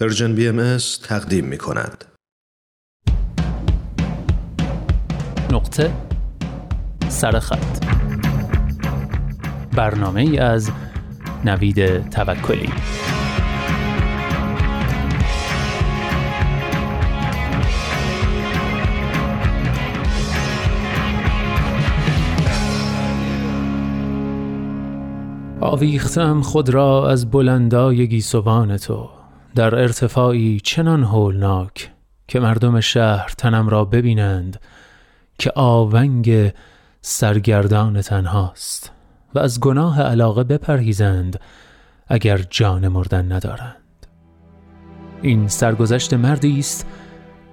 پرژن بی ام تقدیم می کند. نقطه سرخط برنامه ای از نوید توکلی. آویختم خود را از بلندای گیسوان تو. در ارتفاعی چنان هولناک که مردم شهر تنم را ببینند که آونگ سرگردان تنهاست و از گناه علاقه بپرهیزند اگر جان مردن ندارند این سرگذشت مردی است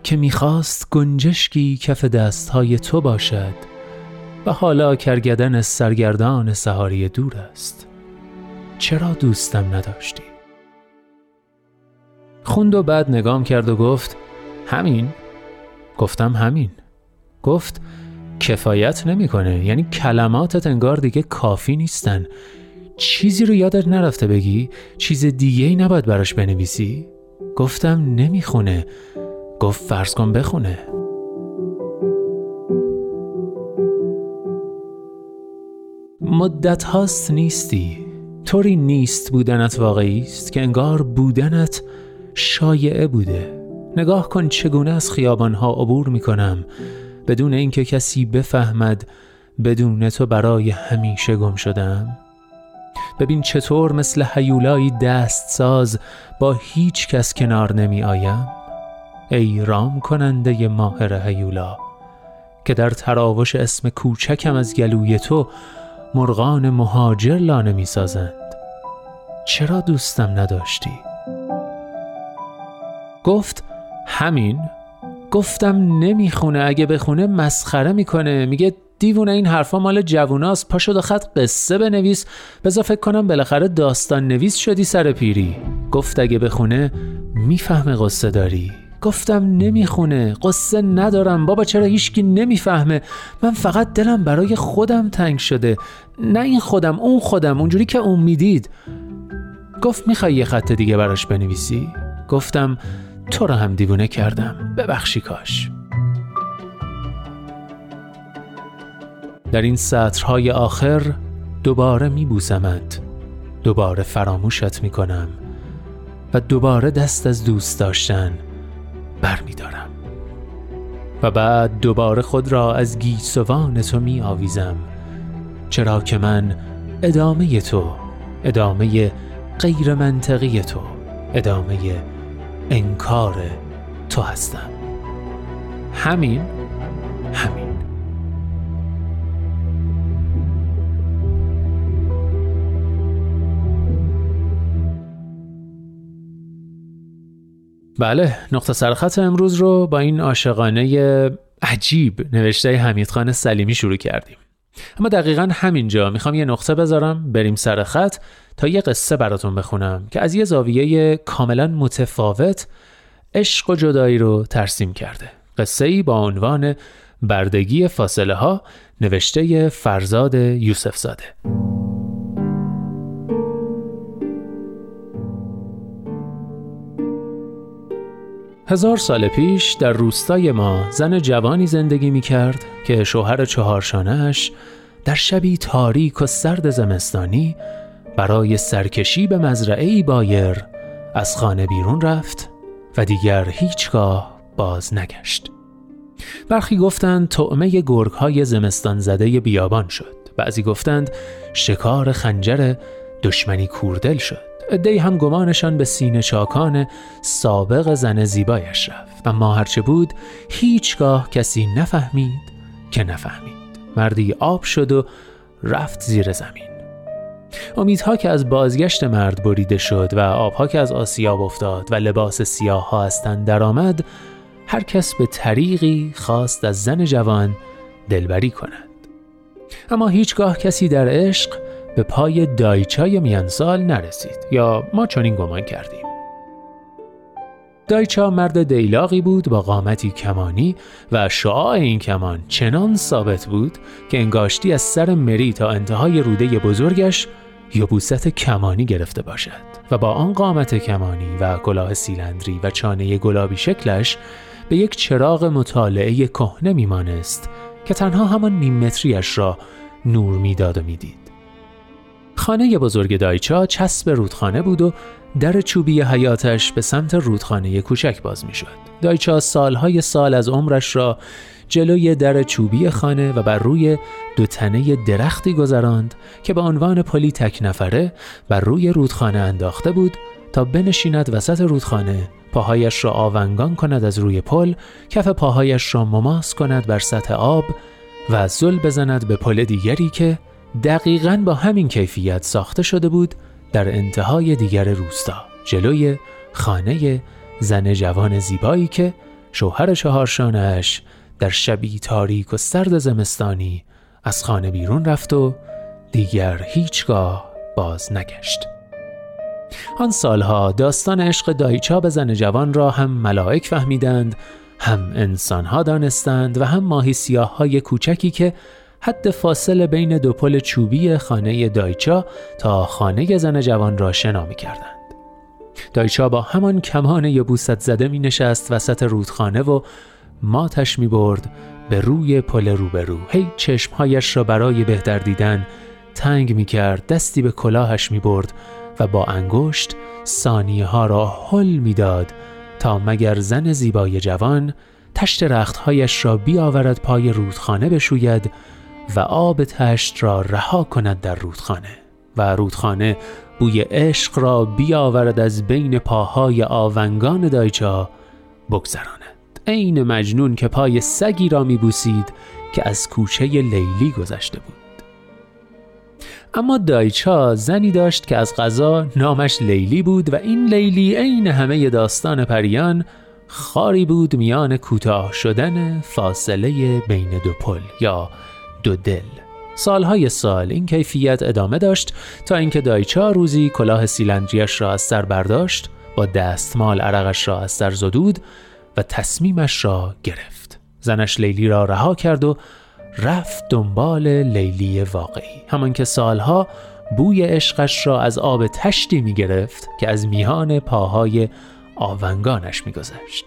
که می‌خواست گنجشکی کف دستهای تو باشد و حالا کرگدن سرگردان سهاری دور است چرا دوستم نداشتی؟ خوند و بعد نگام کرد و گفت همین؟ گفتم همین. گفت کفایت نمی‌کنه یعنی کلماتت انگار دیگه کافی نیستن. چیزی رو یادت نرفته بگی چیز دیگه ای نباید براش بنویسی. گفتم نمی‌خونه. گفت فرض کن بخونه. مدت هاست نیستی. طوری نیست بودنت واقعی است که انگار بودنت شایعه بوده. نگاه کن چگونه از خیابانها عبور می کنم بدون اینکه کسی بفهمد بدون تو برای همیشه گم شدم. ببین چطور مثل حیولایی دست ساز با هیچ کس کنار نمی آیم ای رام کننده ماهر حیولا که در تراوش اسم کوچکم از گلوی تو مرغان مهاجر لانه می سازند چرا دوستم نداشتی؟ گفت همین؟ گفتم نمی‌خونه اگه بخونه مسخره می‌کنه. میگه دیوونه این حرفا مال جووناست پا شد خط قصه بنویس بذار فکر کنم بالاخره داستان نویس شدی سر پیری. گفت اگه بخونه می‌فهمه قصه داری. گفتم نمی‌خونه قصه ندارم بابا چرا هیچکی نمی‌فهمه؟ من فقط دلم برای خودم تنگ شده نه این خودم اون خودم اونجوری که اون می‌دید. گفت می‌خوای یه خط دیگه براش بنویسی؟ گفتم تو را هم دیوونه کردم. ببخشی کاش. در این سطرهای آخر دوباره میبوسمت. دوباره فراموشت می‌کنم و دوباره دست از دوست داشتن برمیدارم. و بعد دوباره خود را از گیسوان تو می آویزم چرا که من ادامه تو ادامه غیر منطقی تو ادامه انکار تو هستم. همین همین. بله نقطه سرخط امروز رو با این عاشقانه عجیب نوشته حمید خان سلیمی شروع کردیم. اما دقیقا همینجا. می‌خوام یه نقطه بذارم. بریم سر خط تا یه قصه براتون بخونم که از یه زاویه کاملا متفاوت عشق و جدایی رو ترسیم کرده. قصه ای با عنوان بردگی فاصله ها نوشته فرزاد یوسف زاده هزار سال پیش در روستای ما زن جوانی زندگی می کرد که شوهر چهارشانهش در شبی تاریک و سرد زمستانی برای سرکشی به مزرعه بایر از خانه بیرون رفت و دیگر هیچگاه باز نگشت. برخی گفتند طعمه گرگ های زمستان زده بیابان شد. بعضی گفتند شکار خنجر دشمنی کوردل شد. ادهی هم گمانشان به سینه چاکان سابق زن زیبایش رفت. اما هرچه بود هیچگاه کسی نفهمید که نفهمید. مردی آب شد و رفت زیر زمین. امیدها که از بازگشت مرد بریده شد و آبها که از آسیاب افتاد و لباس سیاه ها از تن درآمد هر کس به طریقی خواست از زن جوان دلبری کند. اما هیچگاه کسی در عشق به پای دایچای میانسال نرسید یا ما چنین گمان کردیم دایچا مرد دیلاقی بود با قامتی کمانی و شعاع این کمان چنان ثابت بود که انگاشتی از سر مری تا انتهای روده بزرگش یبوست کمانی گرفته باشد و با آن قامت کمانی و کلاه سیلندری و چانه گلابی شکلش به یک چراغ مطالعه کهنه میمانست که تنها همان نیم متریش را نور می‌داد و می‌دید. خانه بزرگ دایچا چسب رودخانه بود و در چوبی حیاتش به سمت رودخانه کوچک باز می شد. دایچا سالهای سال از عمرش را جلوی در چوبی خانه و بر روی دو تنه درختی گذراند که به عنوان پلی تک نفره بر روی رودخانه انداخته بود تا بنشیند وسط رودخانه پاهایش را آونگان کند از روی پل کف پاهایش را مماس کند بر سطح آب و زل بزند به پل دیگری که دقیقا با همین کیفیت ساخته شده بود در انتهای دیگر روستا جلوی خانه زن جوان زیبایی که شوهر چهارشانش در شبی تاریک و سرد زمستانی از خانه بیرون رفت و دیگر هیچگاه باز نگشت. آن سالها داستان عشق دایچا به زن جوان را هم ملائک فهمیدند هم انسانها دانستند و هم ماهی سیاه های کوچکی که حد فاصله بین دو پل چوبی خانه دایچا تا خانه زن جوان را شنا می کردند. دایچا با همان کمان یبوست زده می نشست وسط رودخانه و ماتش می برد به روی پل روبرو هی چشمهایش را برای بهتر دیدن تنگ می کرد دستی به کلاهش می برد و با انگشت ثانیه ها را حل می داد تا مگر زن زیبای جوان تشت رختهایش را بیاورد پای رودخانه بشوید و آب تشت را رها کند در رودخانه و رودخانه بوی عشق را بیاورد از بین پاهای آونگان دایچا بگذراند. عین مجنون که پای سگی را میبوسید که از کوچه لیلی گذشته بود. اما دایچا زنی داشت که از غذا نامش لیلی بود و این لیلی عین همه داستان پریان خاری بود میان کوتاه شدن فاصله بین دو پل یا دو دل. سالهای سال این کیفیت ادامه داشت تا اینکه دایچا روزی کلاه سیلندریش را از سر برداشت با دستمال عرقش را از سر زدود و تصمیمش را گرفت. زنش لیلی را رها کرد و رفت دنبال لیلی واقعی. همان که سالها بوی عشقش را از آب تشتی می گرفت که از میان پاهای آونگانش می گذشت.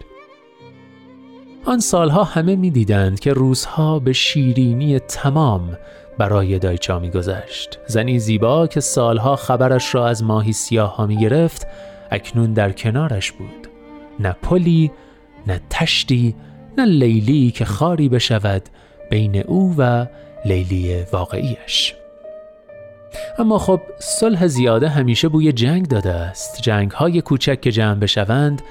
آن سالها همه می دیدند که روزها به شیرینی تمام برای دایچا می گذشت. زنی زیبا که سالها خبرش را از ماهی سیاه ها می گرفت اکنون در کنارش بود. نه پلی نه تشتی نه لیلی که خاری بشود بین او و لیلی واقعیش اما خب صلح زیاده همیشه بوی جنگ داده است جنگ های کوچک که جمع بشوند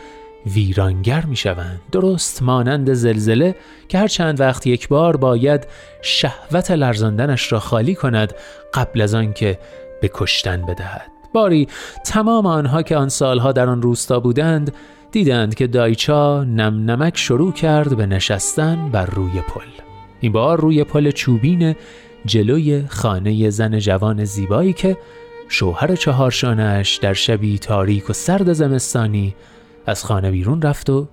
ویرانگر می شوند درست مانند زلزله که هر چند وقت یک بار باید شهوت لرزاندنش را خالی کند قبل از آنکه به کشتن بدهد. باری تمام آنها که آن سالها در آن روستا بودند دیدند که دایچا نم نمک شروع کرد به نشستن بر روی پل. این بار روی پل چوبین جلوی خانه زن جوان زیبایی که شوهر چهارشانش در شبی تاریک و سرد زمستانی از خانه بیرون رفت و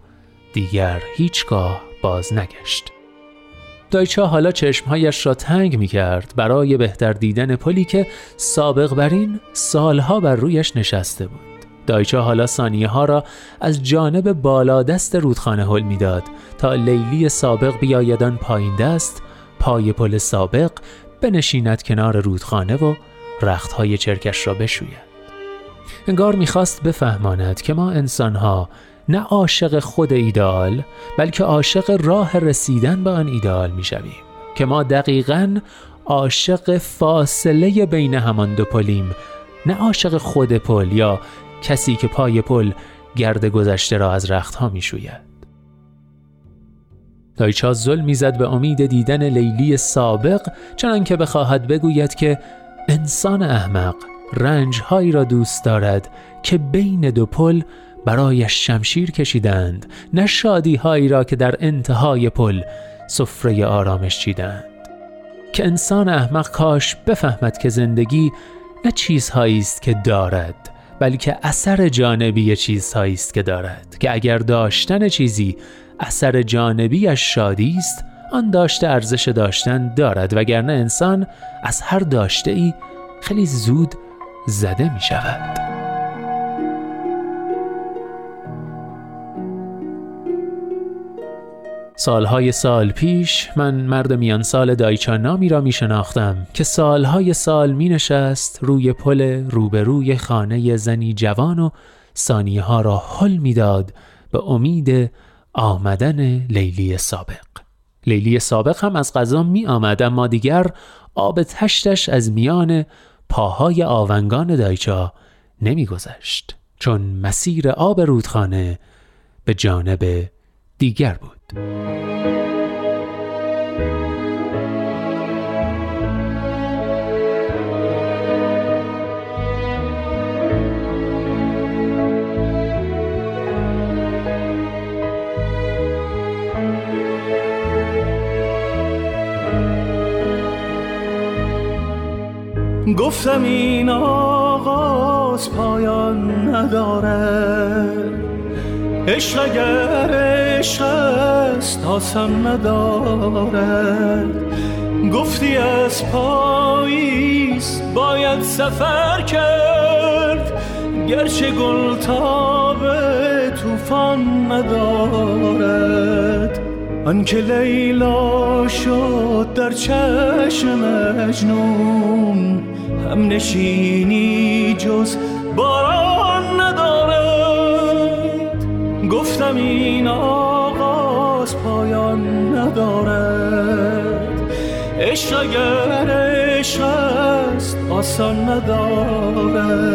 دیگر هیچگاه باز نگشت. دایچا حالا چشمهایش را تنگ می کرد برای بهتر دیدن پلی که سابق بر این سالها بر رویش نشسته بود. دایچا حالا ثانیه ها را از جانب بالا دست رودخانه حل می‌داد تا لیلی سابق بیایدان پایین دست پای پل سابق بنشیند کنار رودخانه و رختهای چرکش را بشوید انگار می‌خواست بفهماند که ما انسانها نه عاشق خود ایدال بلکه عاشق راه رسیدن به آن ایدال می‌شویم که ما دقیقا عاشق فاصله بین همان دو پلیم نه عاشق خود پل یا کسی که پای پل گرد گذشته را از رختها می شوید. دایچا زل می‌زد به امید دیدن لیلی سابق چنان که بخواهد بگوید که انسان احمق رنجهایی را دوست دارد که بین دو پل برایش شمشیر کشیدند نه شادی هایی را که در انتهای پل سفره آرامش چیدند. که انسان احمق کاش بفهمد که زندگی نه چیزهایی است که دارد بلکه اثر جانبی چیزهایی است که دارد. که اگر داشتن چیزی اثر جانبیش شادی است آن داشته ارزش داشتن دارد وگرنه انسان از هر داشته ای خیلی زود زده می شود. سالهای سال پیش من مرد میان سال دایچا نامی را می شناختم که سالهای سال می نشست روی پل روبروی خانه زنی جوان و ثانیه ها را حل می‌داد به امید آمدن لیلی سابق. لیلی سابق هم از غذا می آمد اما دیگر آب تشتش از میان پاهای آونگان دایچا نمی گذشت چون مسیر آب رودخانه به جانب دیگر بود. گفتم این آغاز پایان نداره عشق اگر عشق است آسان ندارد. گفتی از پاییز باید سفر کرد. گرچه گل تاب توفان ندارد. آنکه لیلا شد در چشم مجنون. هم نشینی جز باران ندارد. گفتم این آغاز پایان ندارد. عشق اگر عشق است آسان ندارد.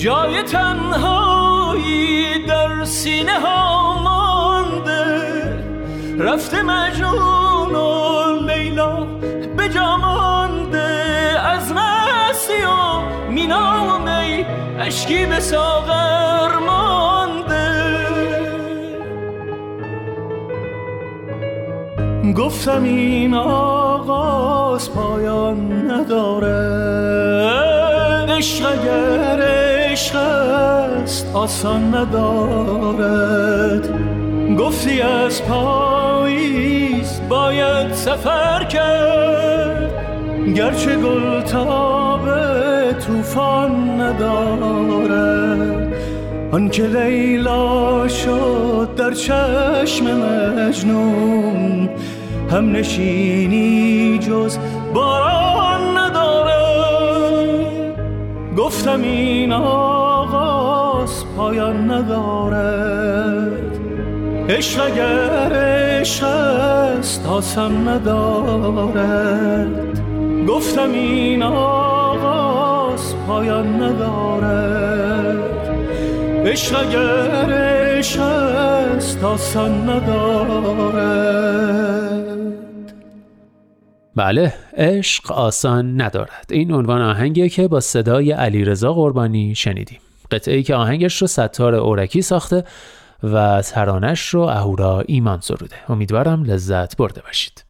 جای تنهایی در سینه ها مانده. رفته مجنون لیلا به جامانده از مسی و مینا و می اشکی به ساغر مانده. گفتم این آغاز پایان نداره. عشق اگر عشق است آسان ندارد. گفتی از پاییز باید سفر کرد. گرچه گل تاب توفان ندارد. آنکه لیلا شد در چشم مجنون هم نشینی جز باران گفتم این آغاز پایان ندارد. عشق اگر عشق است آسان ندارد. گفتم این آغاز پایان ندارد. عشق اگر عشق است آسان ندارد. بله عشق آسان ندارد. این عنوان آهنگیه که با صدای علیرضا قربانی شنیدیم. قطعه که آهنگش رو ستار اورکی ساخته و ترانش رو اهورا ایمان سروده. امیدوارم لذت برده باشید.